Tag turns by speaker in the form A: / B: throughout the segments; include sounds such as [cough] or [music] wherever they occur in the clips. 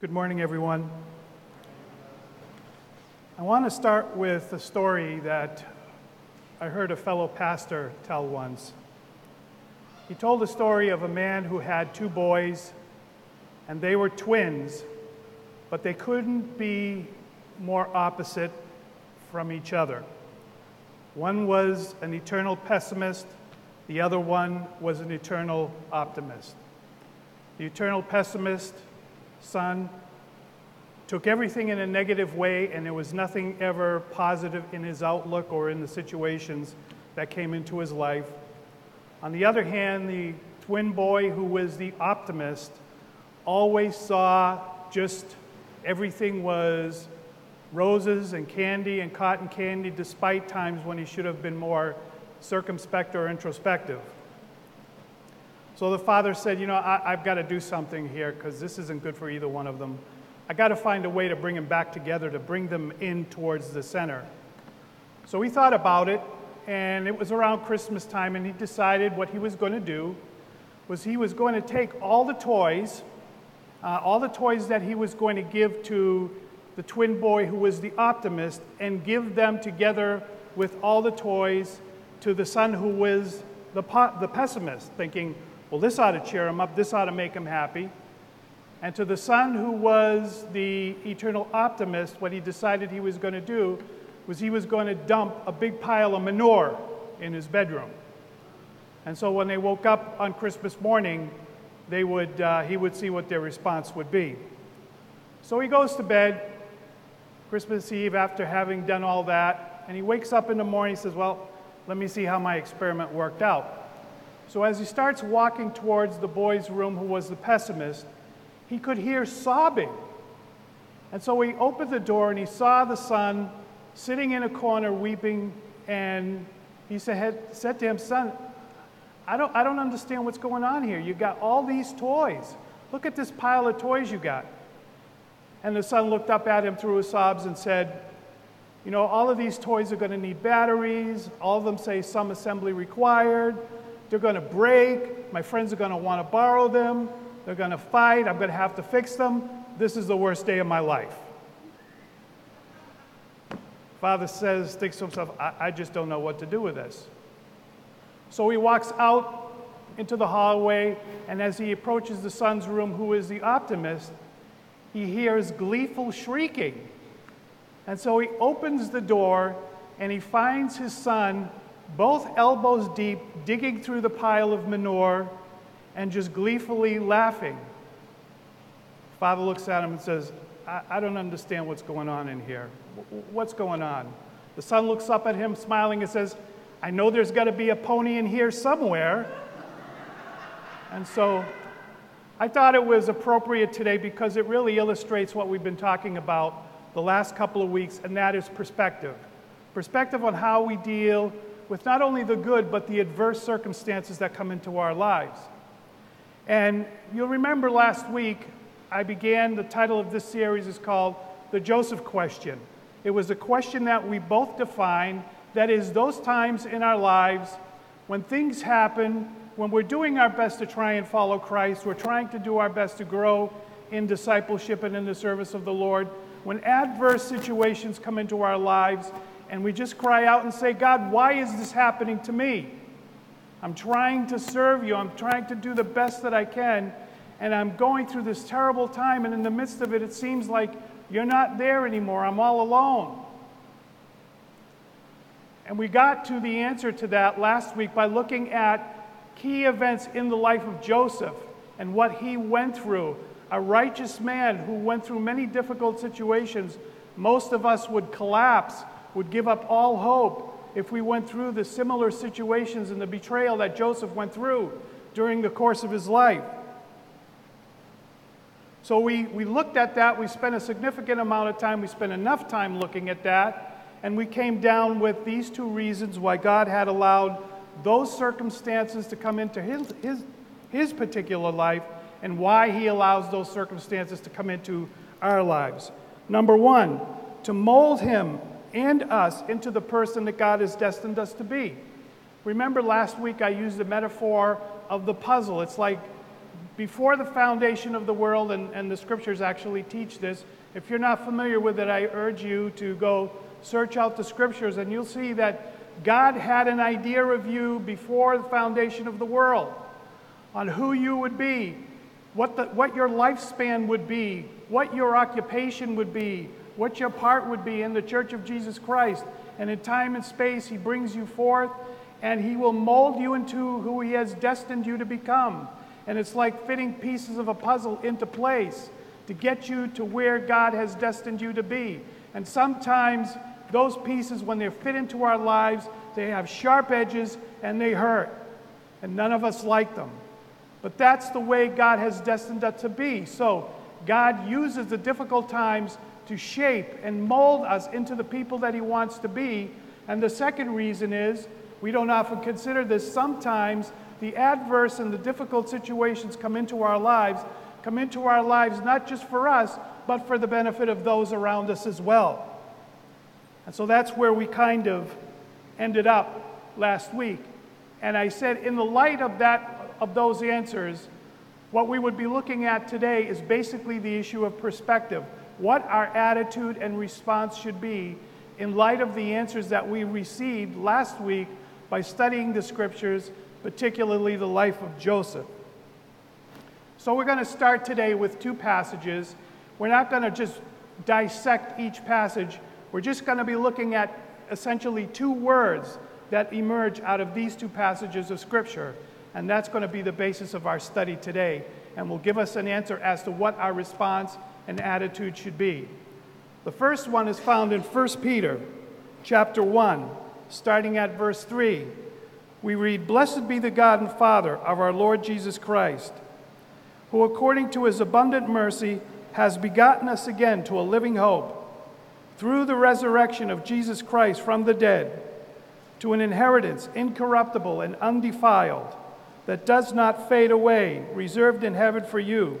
A: Good morning, everyone. I want to start with a story that I heard a fellow pastor tell once. He told the story of a man who had two boys, and they were twins, but they couldn't be more opposite from each other. One was an eternal pessimist, the other one was an eternal optimist. The eternal pessimist son, took everything in a negative way, and there was nothing ever positive in his outlook or in the situations that came into his life. On the other hand, the twin boy who was the optimist always saw just everything was roses and candy and cotton candy, despite times when he should have been more circumspect or introspective. So the father said, You know, I, have got to do something here because this isn't good for either one of them. I got to find a way to bring them back together, to bring them in towards the center. So he thought about it, and it was around Christmas time, and he decided what he was going to do was he was going to take all the toys, uh, all the toys that he was going to give to the twin boy who was the optimist, and give them together with all the toys to the son who was the, po- the pessimist, thinking, well, this ought to cheer him up. This ought to make him happy. And to the son who was the eternal optimist, what he decided he was going to do was he was going to dump a big pile of manure in his bedroom. And so when they woke up on Christmas morning, they would, uh, he would see what their response would be. So he goes to bed Christmas Eve after having done all that, and he wakes up in the morning and says, Well, let me see how my experiment worked out. So as he starts walking towards the boy's room, who was the pessimist, he could hear sobbing. And so he opened the door and he saw the son sitting in a corner weeping. And he said, said to him, Son, I don't, I don't understand what's going on here. You have got all these toys. Look at this pile of toys you got. And the son looked up at him through his sobs and said, You know, all of these toys are going to need batteries. All of them say some assembly required. They're going to break. My friends are going to want to borrow them. They're going to fight. I'm going to have to fix them. This is the worst day of my life. Father says, thinks to himself, I, I just don't know what to do with this. So he walks out into the hallway, and as he approaches the son's room, who is the optimist, he hears gleeful shrieking. And so he opens the door and he finds his son both elbows deep, digging through the pile of manure and just gleefully laughing. Father looks at him and says, I, I don't understand what's going on in here. W- what's going on? The son looks up at him, smiling, and says, I know there's got to be a pony in here somewhere. [laughs] and so I thought it was appropriate today because it really illustrates what we've been talking about the last couple of weeks, and that is perspective. Perspective on how we deal with not only the good, but the adverse circumstances that come into our lives. And you'll remember last week, I began the title of this series is called The Joseph Question. It was a question that we both defined that is, those times in our lives when things happen, when we're doing our best to try and follow Christ, we're trying to do our best to grow in discipleship and in the service of the Lord, when adverse situations come into our lives and we just cry out and say, God, why is this happening to me? I'm trying to serve you. I'm trying to do the best that I can. And I'm going through this terrible time. And in the midst of it, it seems like you're not there anymore. I'm all alone. And we got to the answer to that last week by looking at key events in the life of Joseph and what he went through. A righteous man who went through many difficult situations. Most of us would collapse would give up all hope if we went through the similar situations and the betrayal that Joseph went through during the course of his life. So we, we looked at that, we spent a significant amount of time, we spent enough time looking at that, and we came down with these two reasons why God had allowed those circumstances to come into his, his, his particular life and why he allows those circumstances to come into our lives. Number one, to mold him and us into the person that God has destined us to be. Remember last week I used the metaphor of the puzzle. It's like before the foundation of the world, and, and the scriptures actually teach this. If you're not familiar with it, I urge you to go search out the scriptures, and you'll see that God had an idea of you before the foundation of the world on who you would be, what, the, what your lifespan would be, what your occupation would be, what your part would be in the church of Jesus Christ. And in time and space, He brings you forth and He will mold you into who He has destined you to become. And it's like fitting pieces of a puzzle into place to get you to where God has destined you to be. And sometimes those pieces, when they fit into our lives, they have sharp edges and they hurt. And none of us like them. But that's the way God has destined us to be. So God uses the difficult times to shape and mold us into the people that He wants to be. And the second reason is we don't often consider this. Sometimes the adverse and the difficult situations come into our lives, come into our lives not just for us, but for the benefit of those around us as well. And so that's where we kind of ended up last week. And I said, in the light of that, of those answers, what we would be looking at today is basically the issue of perspective what our attitude and response should be in light of the answers that we received last week by studying the scriptures, particularly the life of Joseph. So we're going to start today with two passages. We're not going to just dissect each passage, we're just going to be looking at essentially two words that emerge out of these two passages of Scripture. And that's going to be the basis of our study today and will give us an answer as to what our response and attitude should be. The first one is found in 1 Peter chapter 1, starting at verse 3. We read, Blessed be the God and Father of our Lord Jesus Christ, who according to his abundant mercy has begotten us again to a living hope through the resurrection of Jesus Christ from the dead to an inheritance incorruptible and undefiled that does not fade away, reserved in heaven for you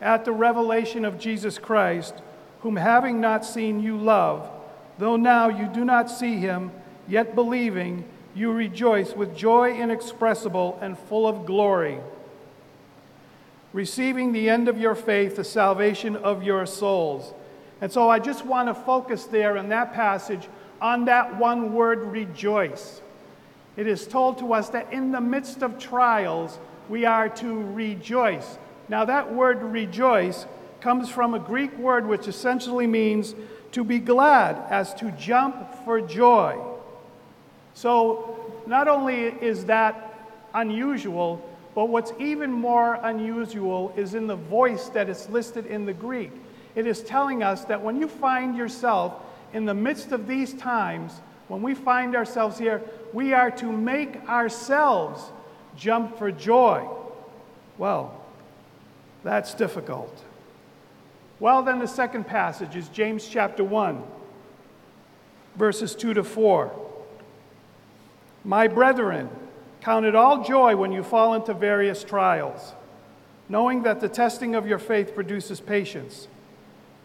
A: at the revelation of Jesus Christ, whom having not seen you love, though now you do not see him, yet believing, you rejoice with joy inexpressible and full of glory, receiving the end of your faith, the salvation of your souls. And so I just want to focus there in that passage on that one word, rejoice. It is told to us that in the midst of trials, we are to rejoice. Now, that word rejoice comes from a Greek word which essentially means to be glad, as to jump for joy. So, not only is that unusual, but what's even more unusual is in the voice that is listed in the Greek. It is telling us that when you find yourself in the midst of these times, when we find ourselves here, we are to make ourselves jump for joy. Well, that's difficult. Well, then, the second passage is James chapter 1, verses 2 to 4. My brethren, count it all joy when you fall into various trials, knowing that the testing of your faith produces patience.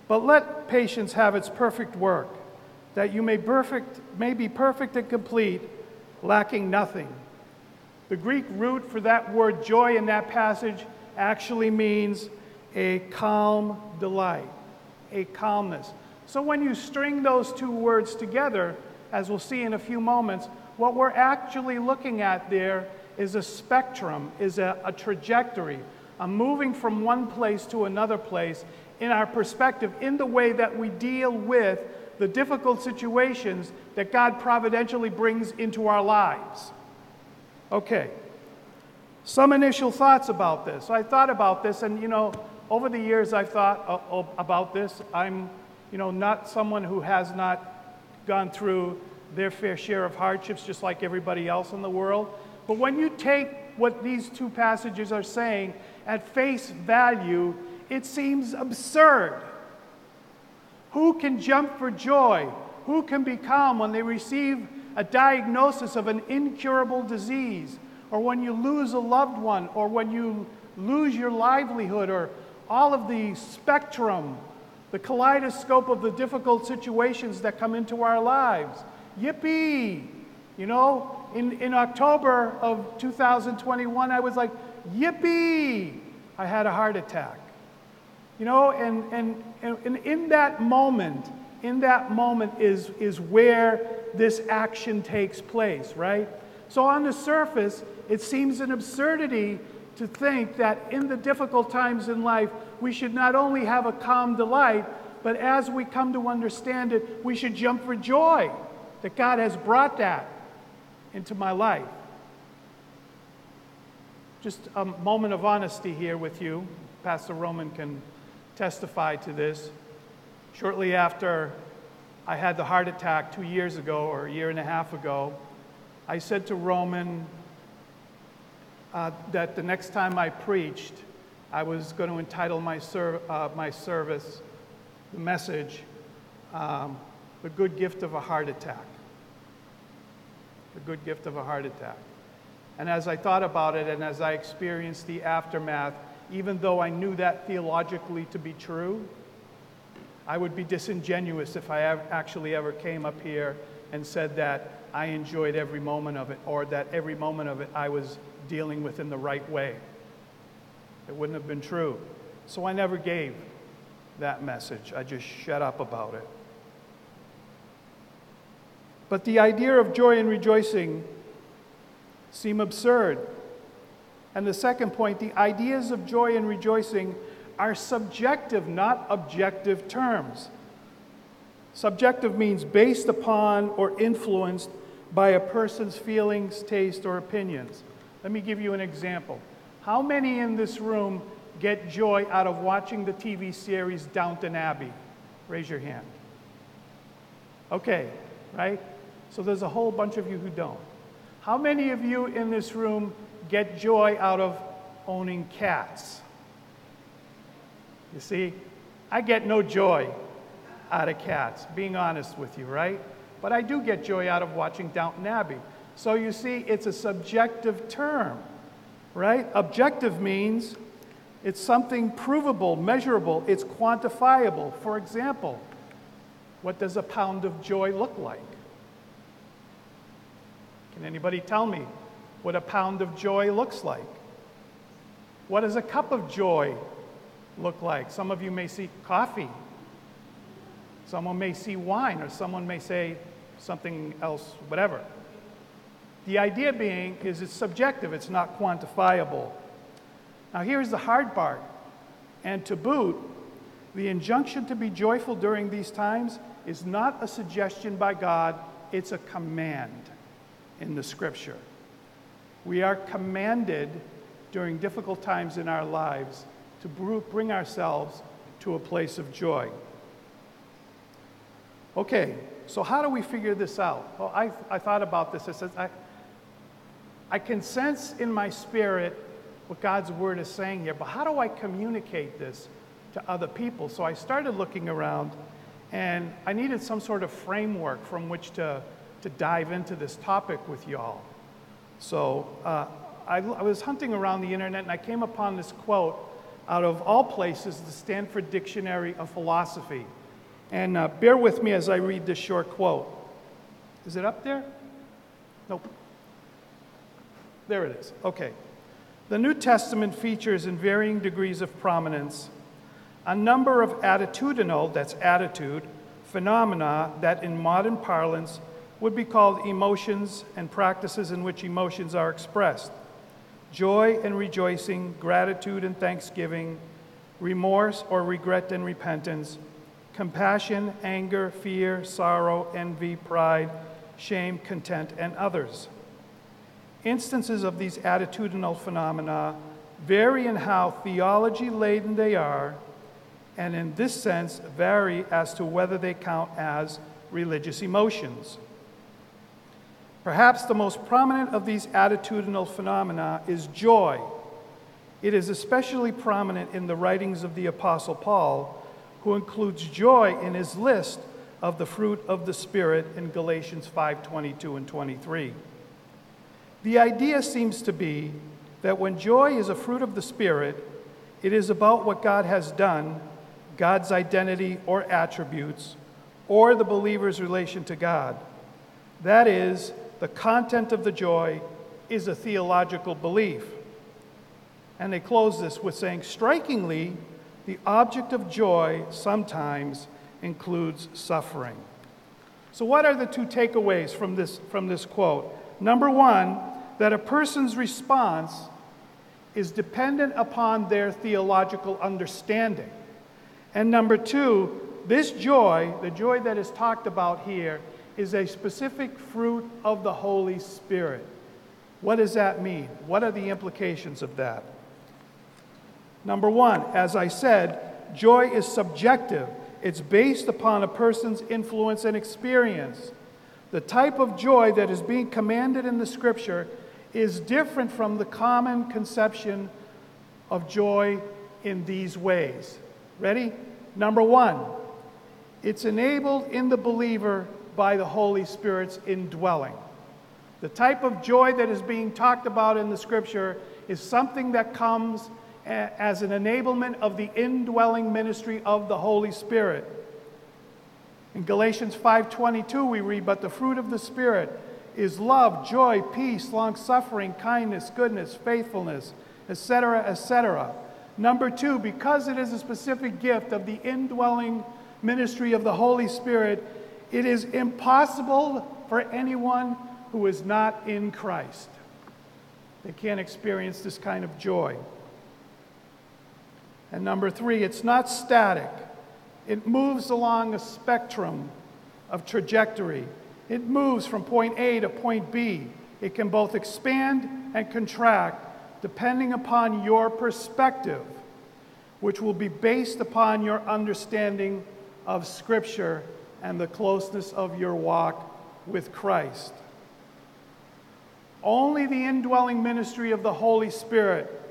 A: But let patience have its perfect work, that you may, perfect, may be perfect and complete, lacking nothing. The Greek root for that word joy in that passage actually means a calm delight, a calmness. So when you string those two words together, as we'll see in a few moments, what we're actually looking at there is a spectrum, is a, a trajectory, a moving from one place to another place in our perspective, in the way that we deal with the difficult situations that God providentially brings into our lives. Okay. Some initial thoughts about this. I thought about this, and you know, over the years I've thought uh, about this. I'm, you know, not someone who has not gone through their fair share of hardships, just like everybody else in the world. But when you take what these two passages are saying at face value, it seems absurd. Who can jump for joy? Who can be calm when they receive a diagnosis of an incurable disease? or when you lose a loved one, or when you lose your livelihood, or all of the spectrum, the kaleidoscope of the difficult situations that come into our lives. Yippee! You know, in, in October of 2021, I was like, yippee! I had a heart attack. You know, and, and, and, and in that moment, in that moment is, is where this action takes place, right? So on the surface, it seems an absurdity to think that in the difficult times in life, we should not only have a calm delight, but as we come to understand it, we should jump for joy that God has brought that into my life. Just a moment of honesty here with you. Pastor Roman can testify to this. Shortly after I had the heart attack two years ago or a year and a half ago, I said to Roman, uh, that the next time I preached, I was going to entitle my, ser- uh, my service, the message, um, The Good Gift of a Heart Attack. The Good Gift of a Heart Attack. And as I thought about it and as I experienced the aftermath, even though I knew that theologically to be true, I would be disingenuous if I actually ever came up here and said that I enjoyed every moment of it or that every moment of it I was dealing with in the right way. It wouldn't have been true. So I never gave that message. I just shut up about it. But the idea of joy and rejoicing seem absurd. And the second point the ideas of joy and rejoicing are subjective, not objective terms. Subjective means based upon or influenced by a person's feelings, taste, or opinions. Let me give you an example. How many in this room get joy out of watching the TV series Downton Abbey? Raise your hand. Okay, right? So there's a whole bunch of you who don't. How many of you in this room get joy out of owning cats? You see, I get no joy out of cats, being honest with you, right? But I do get joy out of watching Downton Abbey. So you see, it's a subjective term, right? Objective means it's something provable, measurable, it's quantifiable. For example, what does a pound of joy look like? Can anybody tell me what a pound of joy looks like? What does a cup of joy look like? Some of you may see coffee. Someone may see wine, or someone may say something else, whatever. The idea being is it's subjective, it's not quantifiable. Now, here's the hard part. And to boot, the injunction to be joyful during these times is not a suggestion by God, it's a command in the scripture. We are commanded during difficult times in our lives to bring ourselves to a place of joy. Okay, so how do we figure this out? Well, I, I thought about this. I said, I, I can sense in my spirit what God's word is saying here, but how do I communicate this to other people? So I started looking around and I needed some sort of framework from which to, to dive into this topic with y'all. So uh, I, I was hunting around the internet and I came upon this quote out of all places, the Stanford Dictionary of Philosophy. And uh, bear with me as I read this short quote. Is it up there? Nope. There it is. Okay. The New Testament features in varying degrees of prominence a number of attitudinal, that's attitude, phenomena that in modern parlance would be called emotions and practices in which emotions are expressed joy and rejoicing, gratitude and thanksgiving, remorse or regret and repentance, compassion, anger, fear, sorrow, envy, pride, shame, content, and others. Instances of these attitudinal phenomena vary in how theology laden they are, and in this sense vary as to whether they count as religious emotions. Perhaps the most prominent of these attitudinal phenomena is joy. It is especially prominent in the writings of the Apostle Paul, who includes joy in his list of the fruit of the Spirit in Galatians 5:22 and 23. The idea seems to be that when joy is a fruit of the Spirit, it is about what God has done, God's identity or attributes, or the believer's relation to God. That is, the content of the joy is a theological belief. And they close this with saying, strikingly, the object of joy sometimes includes suffering. So, what are the two takeaways from this, from this quote? Number one, that a person's response is dependent upon their theological understanding. And number two, this joy, the joy that is talked about here, is a specific fruit of the Holy Spirit. What does that mean? What are the implications of that? Number one, as I said, joy is subjective, it's based upon a person's influence and experience. The type of joy that is being commanded in the scripture is different from the common conception of joy in these ways. Ready? Number one, it's enabled in the believer by the Holy Spirit's indwelling. The type of joy that is being talked about in the scripture is something that comes as an enablement of the indwelling ministry of the Holy Spirit. In Galatians 5:22 we read, "But the fruit of the Spirit is love, joy, peace, long suffering, kindness, goodness, faithfulness, etc., etc. Number two, because it is a specific gift of the indwelling ministry of the Holy Spirit, it is impossible for anyone who is not in Christ. They can't experience this kind of joy. And number three, it's not static, it moves along a spectrum of trajectory it moves from point A to point B. It can both expand and contract depending upon your perspective, which will be based upon your understanding of Scripture and the closeness of your walk with Christ. Only the indwelling ministry of the Holy Spirit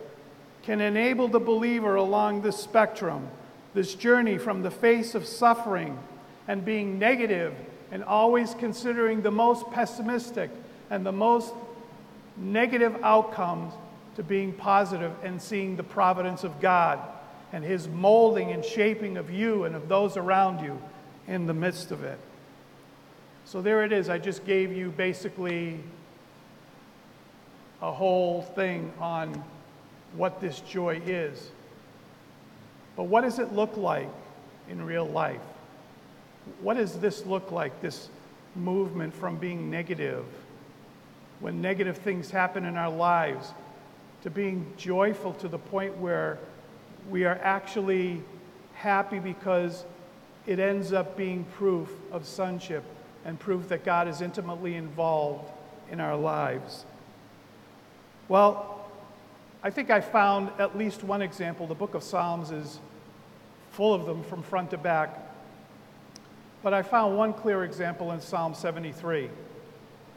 A: can enable the believer along this spectrum, this journey from the face of suffering and being negative and always considering the most pessimistic and the most negative outcomes to being positive and seeing the providence of God and His molding and shaping of you and of those around you in the midst of it. So there it is. I just gave you basically a whole thing on what this joy is. But what does it look like in real life? What does this look like, this movement from being negative, when negative things happen in our lives, to being joyful to the point where we are actually happy because it ends up being proof of sonship and proof that God is intimately involved in our lives. Well, I think I found at least one example. The book of Psalms is full of them from front to back. But I found one clear example in Psalm 73,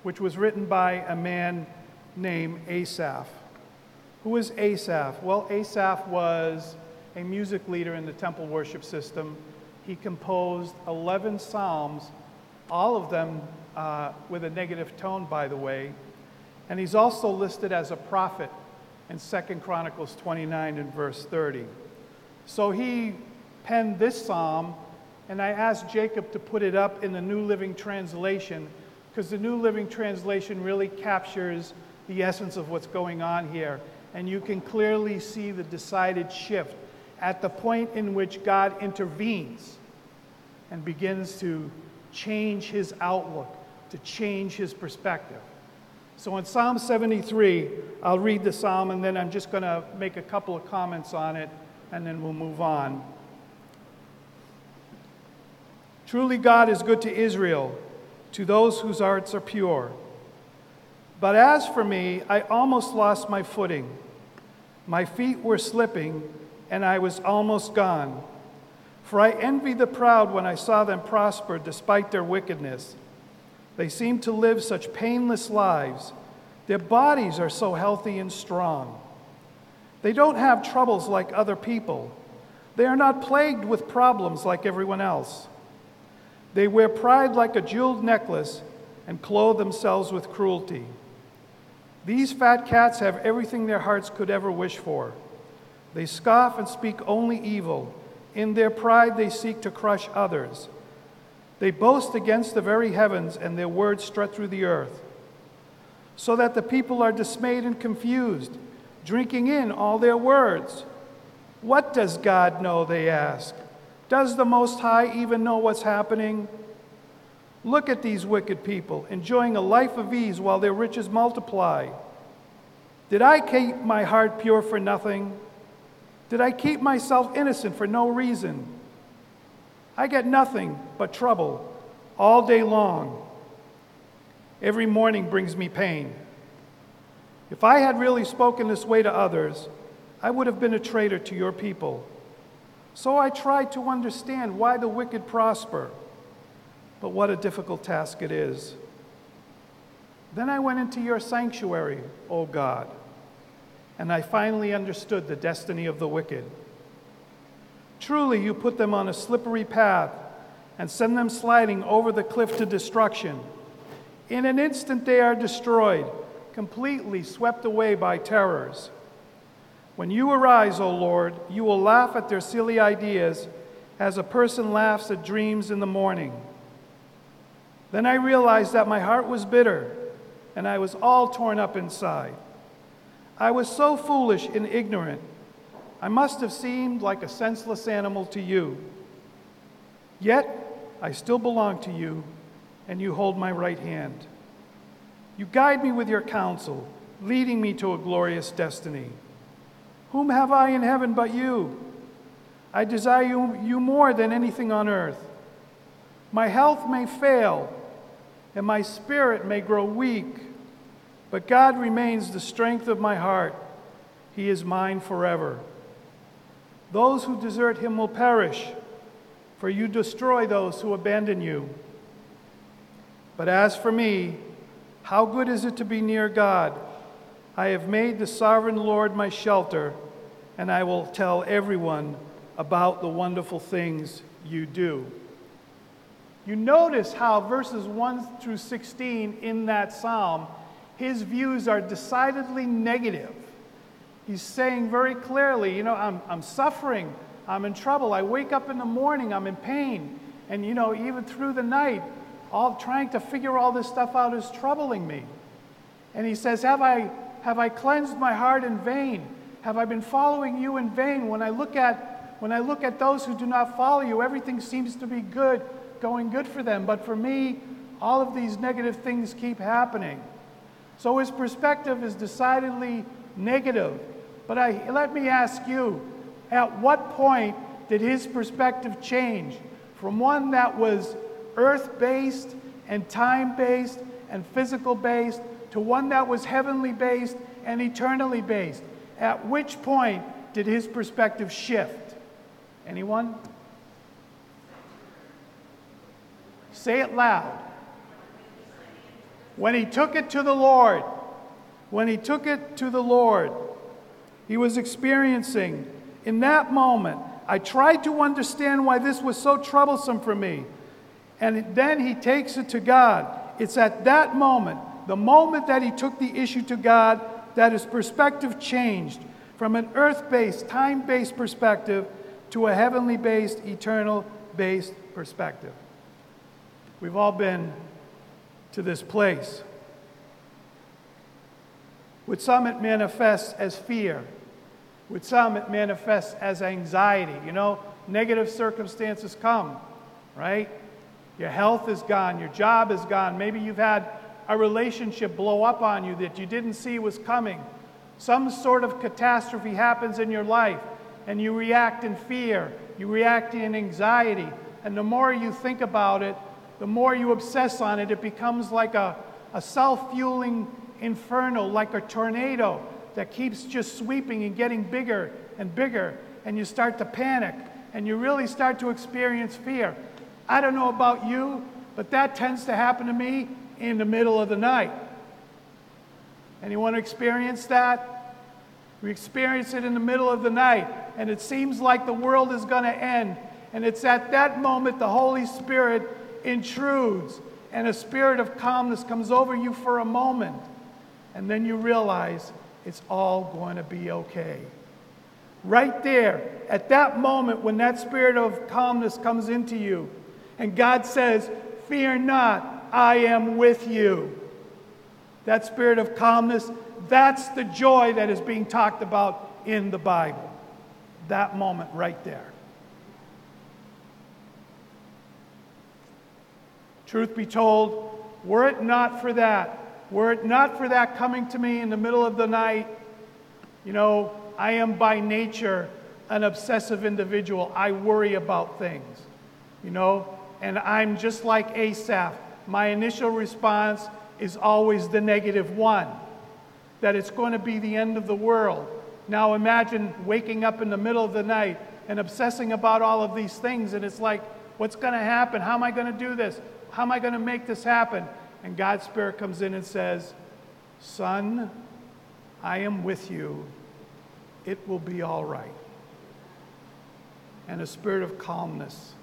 A: which was written by a man named Asaph. Who is Asaph? Well, Asaph was a music leader in the temple worship system. He composed 11 psalms, all of them uh, with a negative tone, by the way. And he's also listed as a prophet in 2nd chronicles 29 and verse 30 so he penned this psalm and I asked Jacob to put it up in the New Living Translation because the New Living Translation really captures the essence of what's going on here. And you can clearly see the decided shift at the point in which God intervenes and begins to change his outlook, to change his perspective. So in Psalm 73, I'll read the psalm and then I'm just going to make a couple of comments on it and then we'll move on. Truly, God is good to Israel, to those whose hearts are pure. But as for me, I almost lost my footing. My feet were slipping, and I was almost gone. For I envied the proud when I saw them prosper despite their wickedness. They seem to live such painless lives. Their bodies are so healthy and strong. They don't have troubles like other people. They are not plagued with problems like everyone else. They wear pride like a jeweled necklace and clothe themselves with cruelty. These fat cats have everything their hearts could ever wish for. They scoff and speak only evil. In their pride, they seek to crush others. They boast against the very heavens, and their words strut through the earth, so that the people are dismayed and confused, drinking in all their words. What does God know? They ask. Does the Most High even know what's happening? Look at these wicked people, enjoying a life of ease while their riches multiply. Did I keep my heart pure for nothing? Did I keep myself innocent for no reason? I get nothing but trouble all day long. Every morning brings me pain. If I had really spoken this way to others, I would have been a traitor to your people. So I tried to understand why the wicked prosper, but what a difficult task it is. Then I went into your sanctuary, O God, and I finally understood the destiny of the wicked. Truly, you put them on a slippery path and send them sliding over the cliff to destruction. In an instant, they are destroyed, completely swept away by terrors. When you arise, O Lord, you will laugh at their silly ideas as a person laughs at dreams in the morning. Then I realized that my heart was bitter and I was all torn up inside. I was so foolish and ignorant. I must have seemed like a senseless animal to you. Yet I still belong to you, and you hold my right hand. You guide me with your counsel, leading me to a glorious destiny. Whom have I in heaven but you? I desire you, you more than anything on earth. My health may fail, and my spirit may grow weak, but God remains the strength of my heart. He is mine forever. Those who desert him will perish, for you destroy those who abandon you. But as for me, how good is it to be near God? I have made the sovereign Lord my shelter, and I will tell everyone about the wonderful things you do. You notice how verses 1 through 16 in that psalm, his views are decidedly negative. He's saying very clearly, you know, I'm, I'm suffering, I'm in trouble, I wake up in the morning, I'm in pain, and, you know, even through the night, all trying to figure all this stuff out is troubling me. And he says, Have I have I cleansed my heart in vain? Have I been following you in vain? When I look at when I look at those who do not follow you, everything seems to be good, going good for them, but for me, all of these negative things keep happening. So his perspective is decidedly negative. But I, let me ask you, at what point did his perspective change from one that was earth based and time based and physical based to one that was heavenly based and eternally based. At which point did his perspective shift? Anyone? Say it loud. When he took it to the Lord, when he took it to the Lord, he was experiencing in that moment. I tried to understand why this was so troublesome for me. And then he takes it to God. It's at that moment the moment that he took the issue to God, that his perspective changed from an earth based, time based perspective to a heavenly based, eternal based perspective. We've all been to this place. With some, it manifests as fear. With some, it manifests as anxiety. You know, negative circumstances come, right? Your health is gone, your job is gone. Maybe you've had a relationship blow up on you that you didn't see was coming. Some sort of catastrophe happens in your life, and you react in fear, you react in anxiety. And the more you think about it, the more you obsess on it, it becomes like a, a self fueling inferno, like a tornado that keeps just sweeping and getting bigger and bigger. And you start to panic, and you really start to experience fear. I don't know about you, but that tends to happen to me in the middle of the night. Anyone experience that? We experience it in the middle of the night, and it seems like the world is going to end. And it's at that moment the Holy Spirit intrudes, and a spirit of calmness comes over you for a moment. And then you realize it's all going to be okay. Right there, at that moment when that spirit of calmness comes into you, and God says, Fear not, I am with you. That spirit of calmness, that's the joy that is being talked about in the Bible. That moment right there. Truth be told, were it not for that, were it not for that coming to me in the middle of the night, you know, I am by nature an obsessive individual. I worry about things, you know, and I'm just like Asaph my initial response is always the negative one that it's going to be the end of the world. Now imagine waking up in the middle of the night and obsessing about all of these things, and it's like, what's going to happen? How am I going to do this? How am I going to make this happen? And God's Spirit comes in and says, Son, I am with you. It will be all right. And a spirit of calmness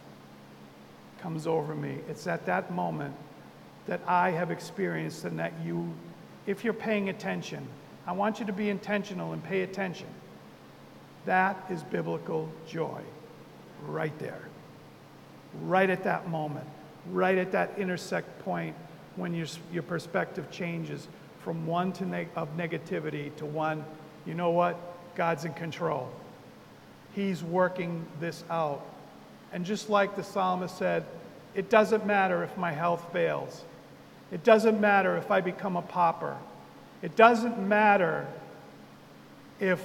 A: comes over me. It's at that moment that I have experienced and that you, if you're paying attention, I want you to be intentional and pay attention. That is biblical joy right there, right at that moment, right at that intersect point when your, your perspective changes from one to of negativity to one, you know what? God's in control. He's working this out. And just like the psalmist said, it doesn't matter if my health fails. It doesn't matter if I become a pauper. It doesn't matter if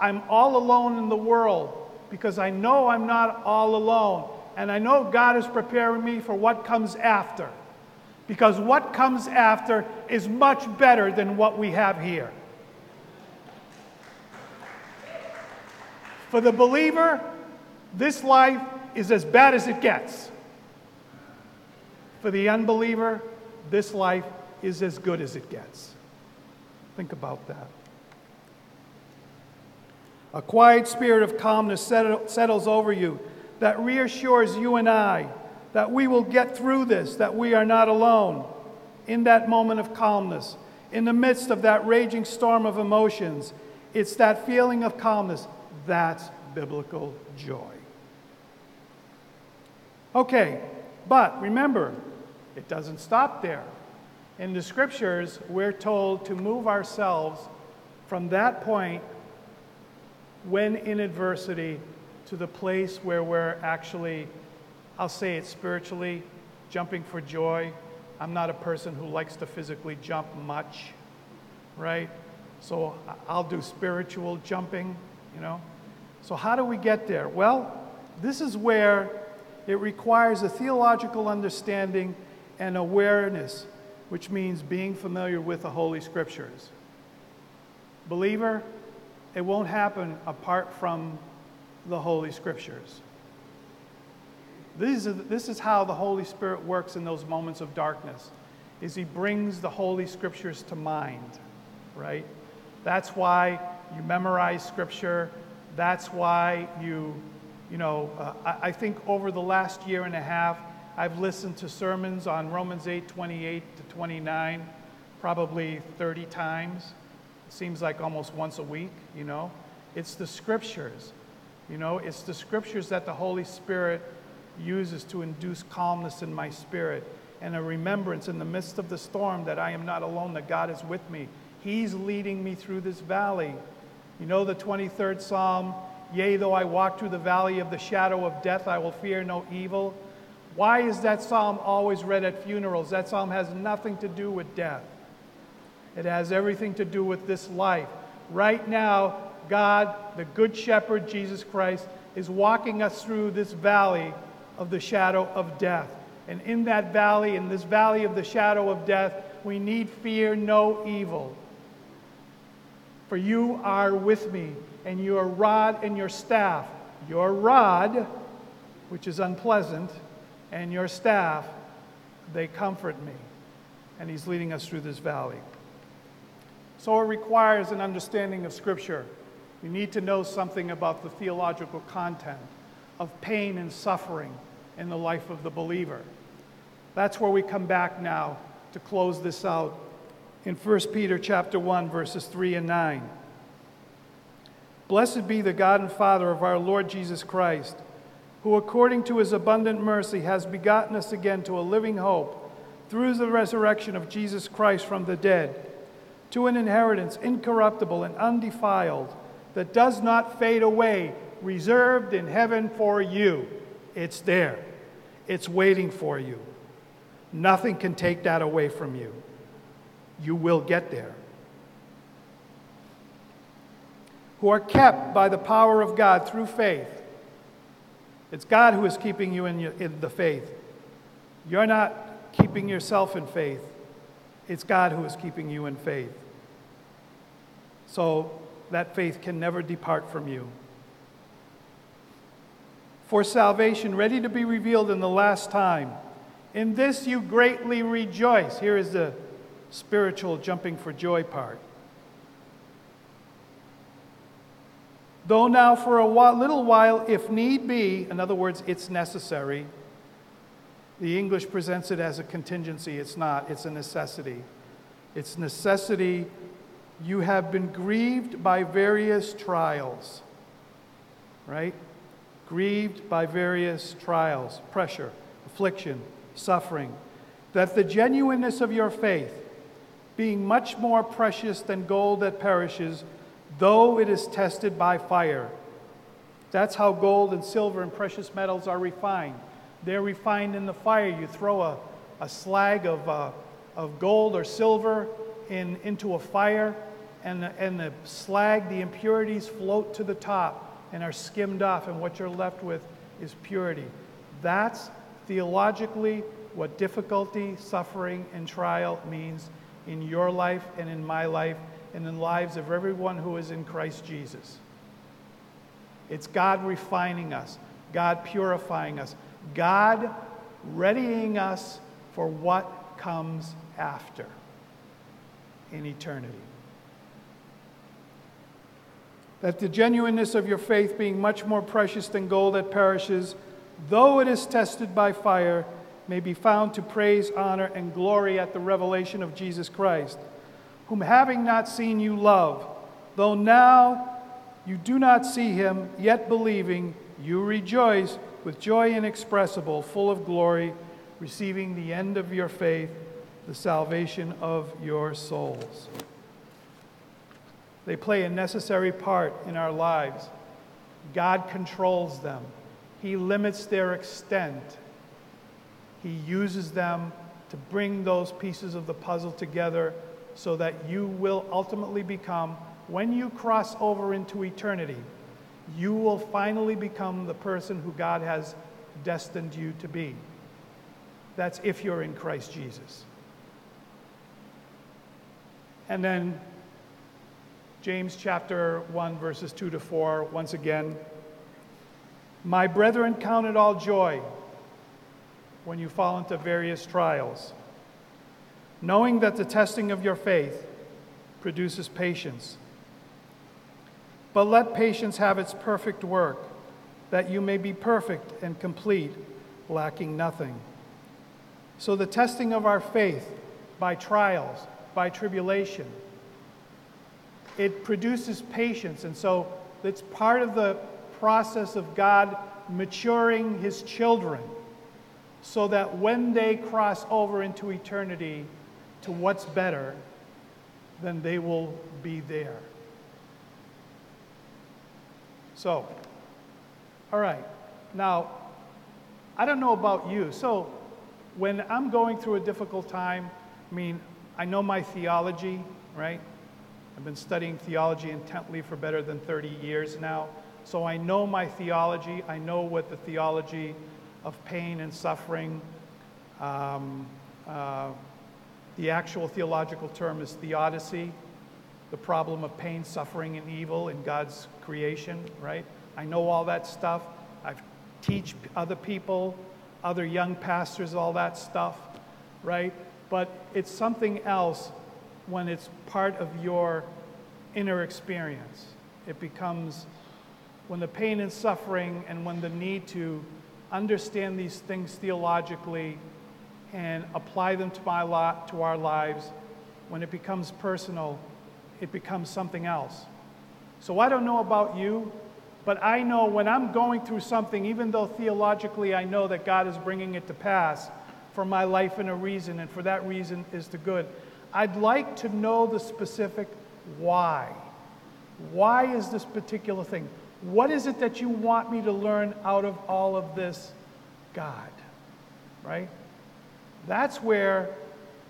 A: I'm all alone in the world because I know I'm not all alone. And I know God is preparing me for what comes after. Because what comes after is much better than what we have here. For the believer, this life is as bad as it gets. For the unbeliever, this life is as good as it gets. Think about that. A quiet spirit of calmness settles over you that reassures you and I that we will get through this, that we are not alone. In that moment of calmness, in the midst of that raging storm of emotions, it's that feeling of calmness. That's biblical joy. Okay, but remember, it doesn't stop there. In the scriptures, we're told to move ourselves from that point when in adversity to the place where we're actually, I'll say it spiritually, jumping for joy. I'm not a person who likes to physically jump much, right? So I'll do spiritual jumping, you know. So, how do we get there? Well, this is where it requires a theological understanding and awareness, which means being familiar with the Holy Scriptures. Believer, it won't happen apart from the Holy Scriptures. This is, this is how the Holy Spirit works in those moments of darkness, is he brings the Holy Scriptures to mind, right? That's why you memorize Scripture. That's why you, you know, uh, I, I think over the last year and a half, I've listened to sermons on Romans 8 28 to 29 probably 30 times. It seems like almost once a week, you know. It's the scriptures, you know, it's the scriptures that the Holy Spirit uses to induce calmness in my spirit and a remembrance in the midst of the storm that I am not alone, that God is with me. He's leading me through this valley. You know the 23rd Psalm, yea, though I walk through the valley of the shadow of death, I will fear no evil why is that psalm always read at funerals? That psalm has nothing to do with death, it has everything to do with this life. Right now, God, the Good Shepherd, Jesus Christ, is walking us through this valley of the shadow of death. And in that valley, in this valley of the shadow of death, we need fear no evil. For you are with me, and your rod and your staff, your rod, which is unpleasant, and your staff, they comfort me. And he's leading us through this valley. So it requires an understanding of Scripture. You need to know something about the theological content of pain and suffering in the life of the believer. That's where we come back now to close this out in 1 Peter chapter 1 verses 3 and 9. Blessed be the God and Father of our Lord Jesus Christ who according to his abundant mercy has begotten us again to a living hope through the resurrection of Jesus Christ from the dead, to an inheritance incorruptible and undefiled that does not fade away, reserved in heaven for you. It's there, it's waiting for you. Nothing can take that away from you. You will get there. Who are kept by the power of God through faith it's God who is keeping you in, your, in the faith. You're not keeping yourself in faith. It's God who is keeping you in faith. So that faith can never depart from you. For salvation, ready to be revealed in the last time. In this you greatly rejoice. Here is the spiritual jumping for joy part. Though now for a while, little while, if need be, in other words, it's necessary. The English presents it as a contingency. It's not, it's a necessity. It's necessity. You have been grieved by various trials, right? Grieved by various trials, pressure, affliction, suffering, that the genuineness of your faith, being much more precious than gold that perishes, though it is tested by fire. That's how gold and silver and precious metals are refined. They're refined in the fire. You throw a, a slag of, uh, of gold or silver in, into a fire, and the, and the slag, the impurities float to the top and are skimmed off, and what you're left with is purity. That's theologically what difficulty, suffering, and trial means in your life and in my life and in lives of everyone who is in Christ Jesus. It's God refining us, God purifying us, God readying us for what comes after in eternity. That the genuineness of your faith, being much more precious than gold that perishes, though it is tested by fire, may be found to praise, honor, and glory at the revelation of Jesus Christ whom having not seen you love, though now you do not see him, yet believing, you rejoice with joy inexpressible, full of glory, receiving the end of your faith, the salvation of your souls. They play a necessary part in our lives. God controls them, He limits their extent. He uses them to bring those pieces of the puzzle together so that you will ultimately become, when you cross over into eternity, you will finally become the person who God has destined you to be. That's if you're in Christ Jesus. And then James chapter 1, verses 2 to 4, once again. My brethren, count it all joy when you fall into various trials knowing that the testing of your faith produces patience. But let patience have its perfect work, that you may be perfect and complete, lacking nothing. So, the testing of our faith by trials, by tribulation, it produces patience. And so, it's part of the process of God maturing his children so that when they cross over into eternity, to what's better, then they will be there. So, all right. Now, I don't know about you. So, when I'm going through a difficult time, I mean, I know my theology, right? I've been studying theology intently for better than 30 years now. So I know my theology. I know what the theology of pain and suffering, um, uh, the actual theological term is theodicy, the problem of pain, suffering, and evil in God's creation, right? I know all that stuff. I teach other people, other young pastors, all that stuff, right? But it's something else when it's part of your inner experience. It becomes when the pain and suffering and when the need to understand these things theologically and apply them to, my lot, to our lives, when it becomes personal, it becomes something else. So I don't know about you, but I know when I'm going through something, even though theologically I know that God is bringing it to pass for my life in a reason, and for that reason is the good, I'd like to know the specific why. Why is this particular thing? What is it that you want me to learn out of all of this, God? Right? That's where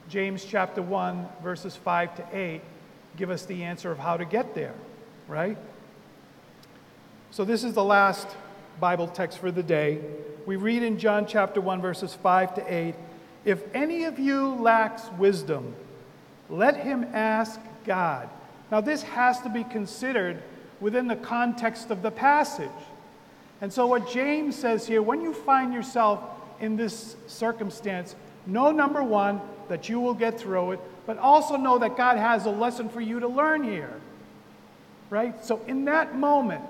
A: James chapter 1, verses 5 to 8 give us the answer of how to get there, right? So, this is the last Bible text for the day. We read in John chapter 1, verses 5 to 8 If any of you lacks wisdom, let him ask God. Now, this has to be considered within the context of the passage. And so, what James says here when you find yourself in this circumstance, Know, number one, that you will get through it, but also know that God has a lesson for you to learn here. Right? So, in that moment,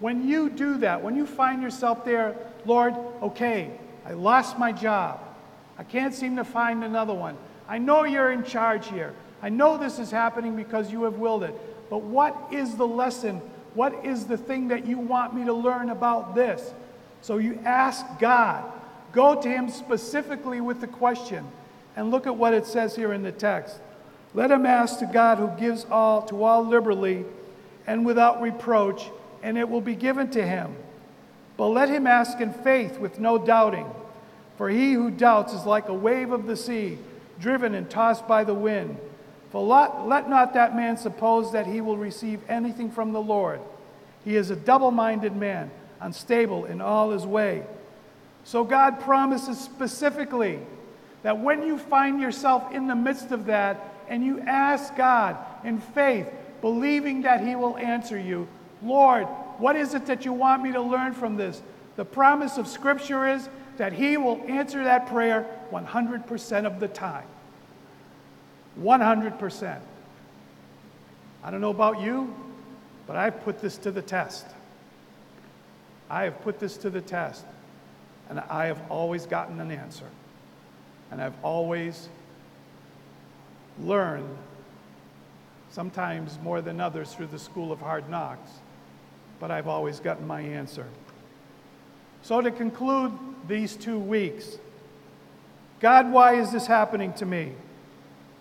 A: when you do that, when you find yourself there, Lord, okay, I lost my job. I can't seem to find another one. I know you're in charge here. I know this is happening because you have willed it. But what is the lesson? What is the thing that you want me to learn about this? So you ask God Go to him specifically with the question. And look at what it says here in the text. Let him ask to God who gives all to all liberally and without reproach, and it will be given to him. But let him ask in faith with no doubting. For he who doubts is like a wave of the sea, driven and tossed by the wind. For let, let not that man suppose that he will receive anything from the Lord. He is a double minded man, unstable in all his way. So God promises specifically that when you find yourself in the midst of that and you ask God in faith, believing that He will answer you, Lord, what is it that you want me to learn from this? The promise of Scripture is that He will answer that prayer 100% of the time. 100%. I don't know about you, but I've put this to the test. I have put this to the test. And I have always gotten an answer. And I've always learned, sometimes more than others through the school of hard knocks, but I've always gotten my answer. So, to conclude these two weeks, God, why is this happening to me?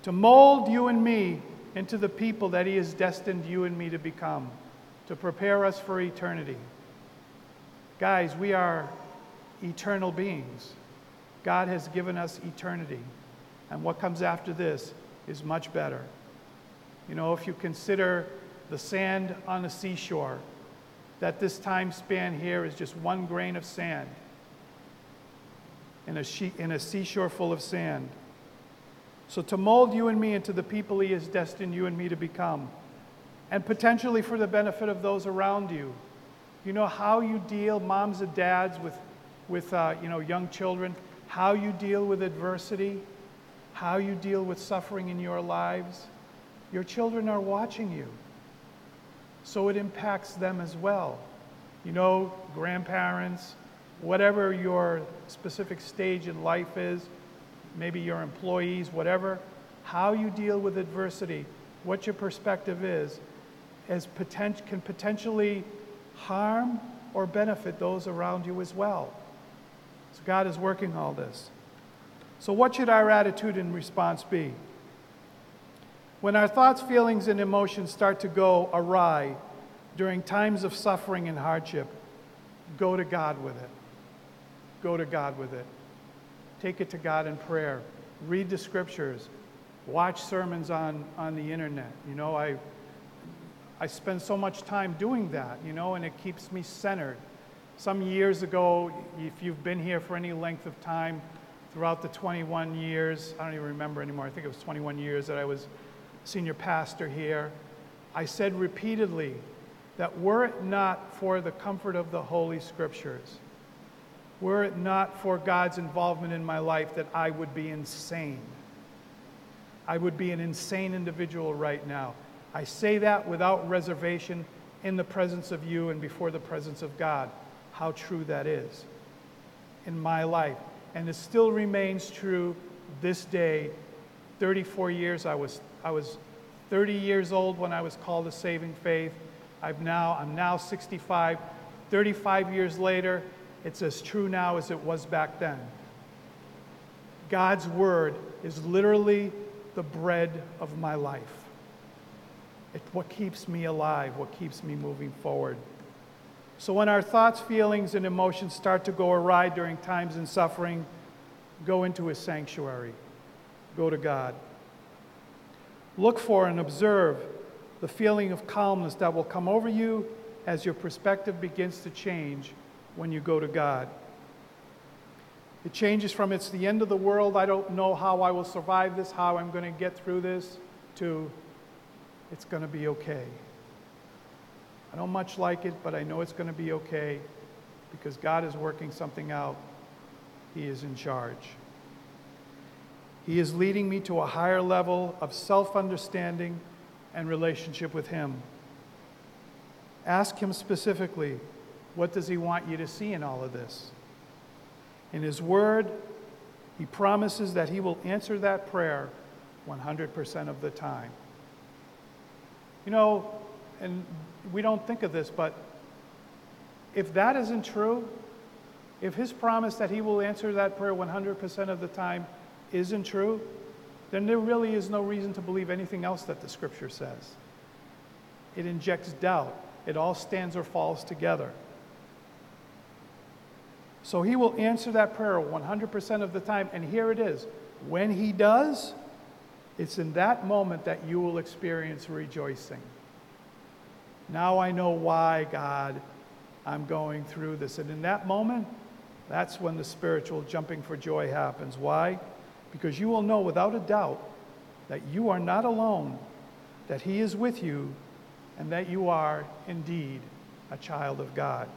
A: To mold you and me into the people that He has destined you and me to become, to prepare us for eternity. Guys, we are eternal beings. God has given us eternity. And what comes after this is much better. You know, if you consider the sand on the seashore, that this time span here is just one grain of sand in a, she- in a seashore full of sand. So, to mold you and me into the people He has destined you and me to become, and potentially for the benefit of those around you. You know how you deal, moms and dads, with with uh, you know, young children, how you deal with adversity, how you deal with suffering in your lives. Your children are watching you, so it impacts them as well. You know, grandparents, whatever your specific stage in life is, maybe your employees, whatever, how you deal with adversity, what your perspective is, as can potentially harm or benefit those around you as well. So God is working all this. So, what should our attitude and response be? When our thoughts, feelings, and emotions start to go awry during times of suffering and hardship, go to God with it. Go to God with it. Take it to God in prayer. Read the scriptures. Watch sermons on, on the internet. You know, I, I spend so much time doing that, you know, and it keeps me centered some years ago, if you've been here for any length of time, throughout the 21 years, I don't even remember anymore, I think it was 21 years that I was senior pastor here, I said repeatedly that were it not for the comfort of the Holy Scriptures, were it not for God's involvement in my life, that I would be insane. I would be an insane individual right now. I say that without reservation in the presence of you and before the presence of God how true that is in my life. And it still remains true this day. 34 years, I was, I was 30 years old when I was called to saving faith. I've now, I'm now 65. 35 years later, it's as true now as it was back then. God's word is literally the bread of my life. It's what keeps me alive, what keeps me moving forward. So when our thoughts, feelings, and emotions start to go awry during times in suffering, go into his sanctuary. Go to God. Look for and observe the feeling of calmness that will come over you as your perspective begins to change when you go to God. It changes from it's the end of the world, I don't know how I will survive this, how I'm going to get through this, to it's going to be okay. I don't much like it, but I know it's going to be okay because God is working something out. He is in charge. He is leading me to a higher level of self understanding and relationship with Him. Ask Him specifically, what does He want you to see in all of this? In His Word, He promises that He will answer that prayer 100% of the time. You know, and we don't think of this, but if that isn't true, if his promise that he will answer that prayer 100% of the time isn't true, then there really is no reason to believe anything else that the scripture says. It injects doubt, it all stands or falls together. So he will answer that prayer 100% of the time, and here it is. When he does, it's in that moment that you will experience rejoicing. Now I know why, God, I'm going through this. And in that moment, that's when the spiritual jumping for joy happens. Why? Because you will know without a doubt that you are not alone, that He is with you, and that you are indeed a child of God.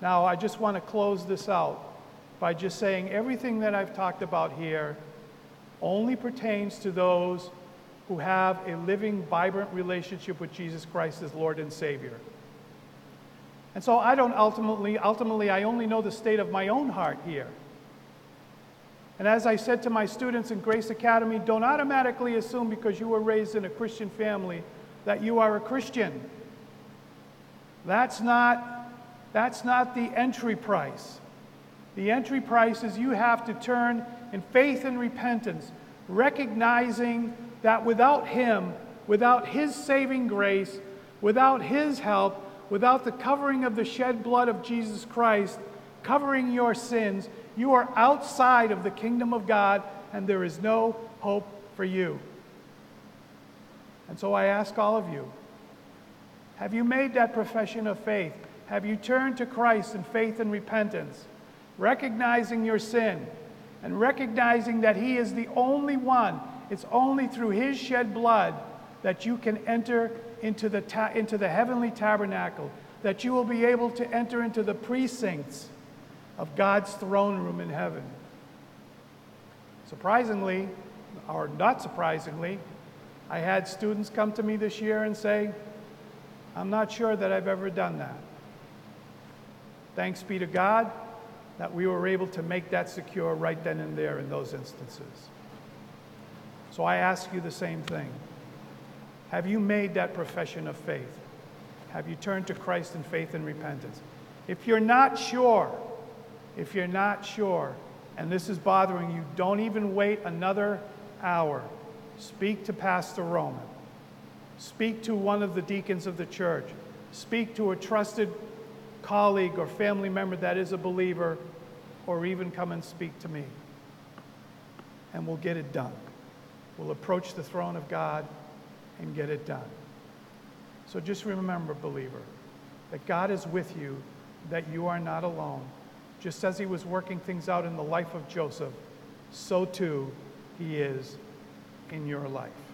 A: Now, I just want to close this out by just saying everything that I've talked about here only pertains to those who have a living, vibrant relationship with Jesus Christ as Lord and Savior. And so I don't ultimately, ultimately, I only know the state of my own heart here. And as I said to my students in Grace Academy, don't automatically assume because you were raised in a Christian family that you are a Christian. That's not, that's not the entry price. The entry price is you have to turn in faith and repentance, recognizing that without Him, without His saving grace, without His help, without the covering of the shed blood of Jesus Christ, covering your sins, you are outside of the kingdom of God and there is no hope for you. And so I ask all of you have you made that profession of faith? Have you turned to Christ in faith and repentance, recognizing your sin and recognizing that He is the only one it's only through his shed blood that you can enter into the, ta- into the heavenly tabernacle, that you will be able to enter into the precincts of God's throne room in heaven. Surprisingly, or not surprisingly, I had students come to me this year and say, I'm not sure that I've ever done that. Thanks be to God that we were able to make that secure right then and there in those instances. So I ask you the same thing. Have you made that profession of faith? Have you turned to Christ in faith and repentance? If you're not sure, if you're not sure, and this is bothering you, don't even wait another hour. Speak to Pastor Roman. Speak to one of the deacons of the church. Speak to a trusted colleague or family member that is a believer, or even come and speak to me. And we'll get it done will approach the throne of God and get it done. So just remember, believer, that God is with you, that you are not alone. Just as he was working things out in the life of Joseph, so too he is in your life.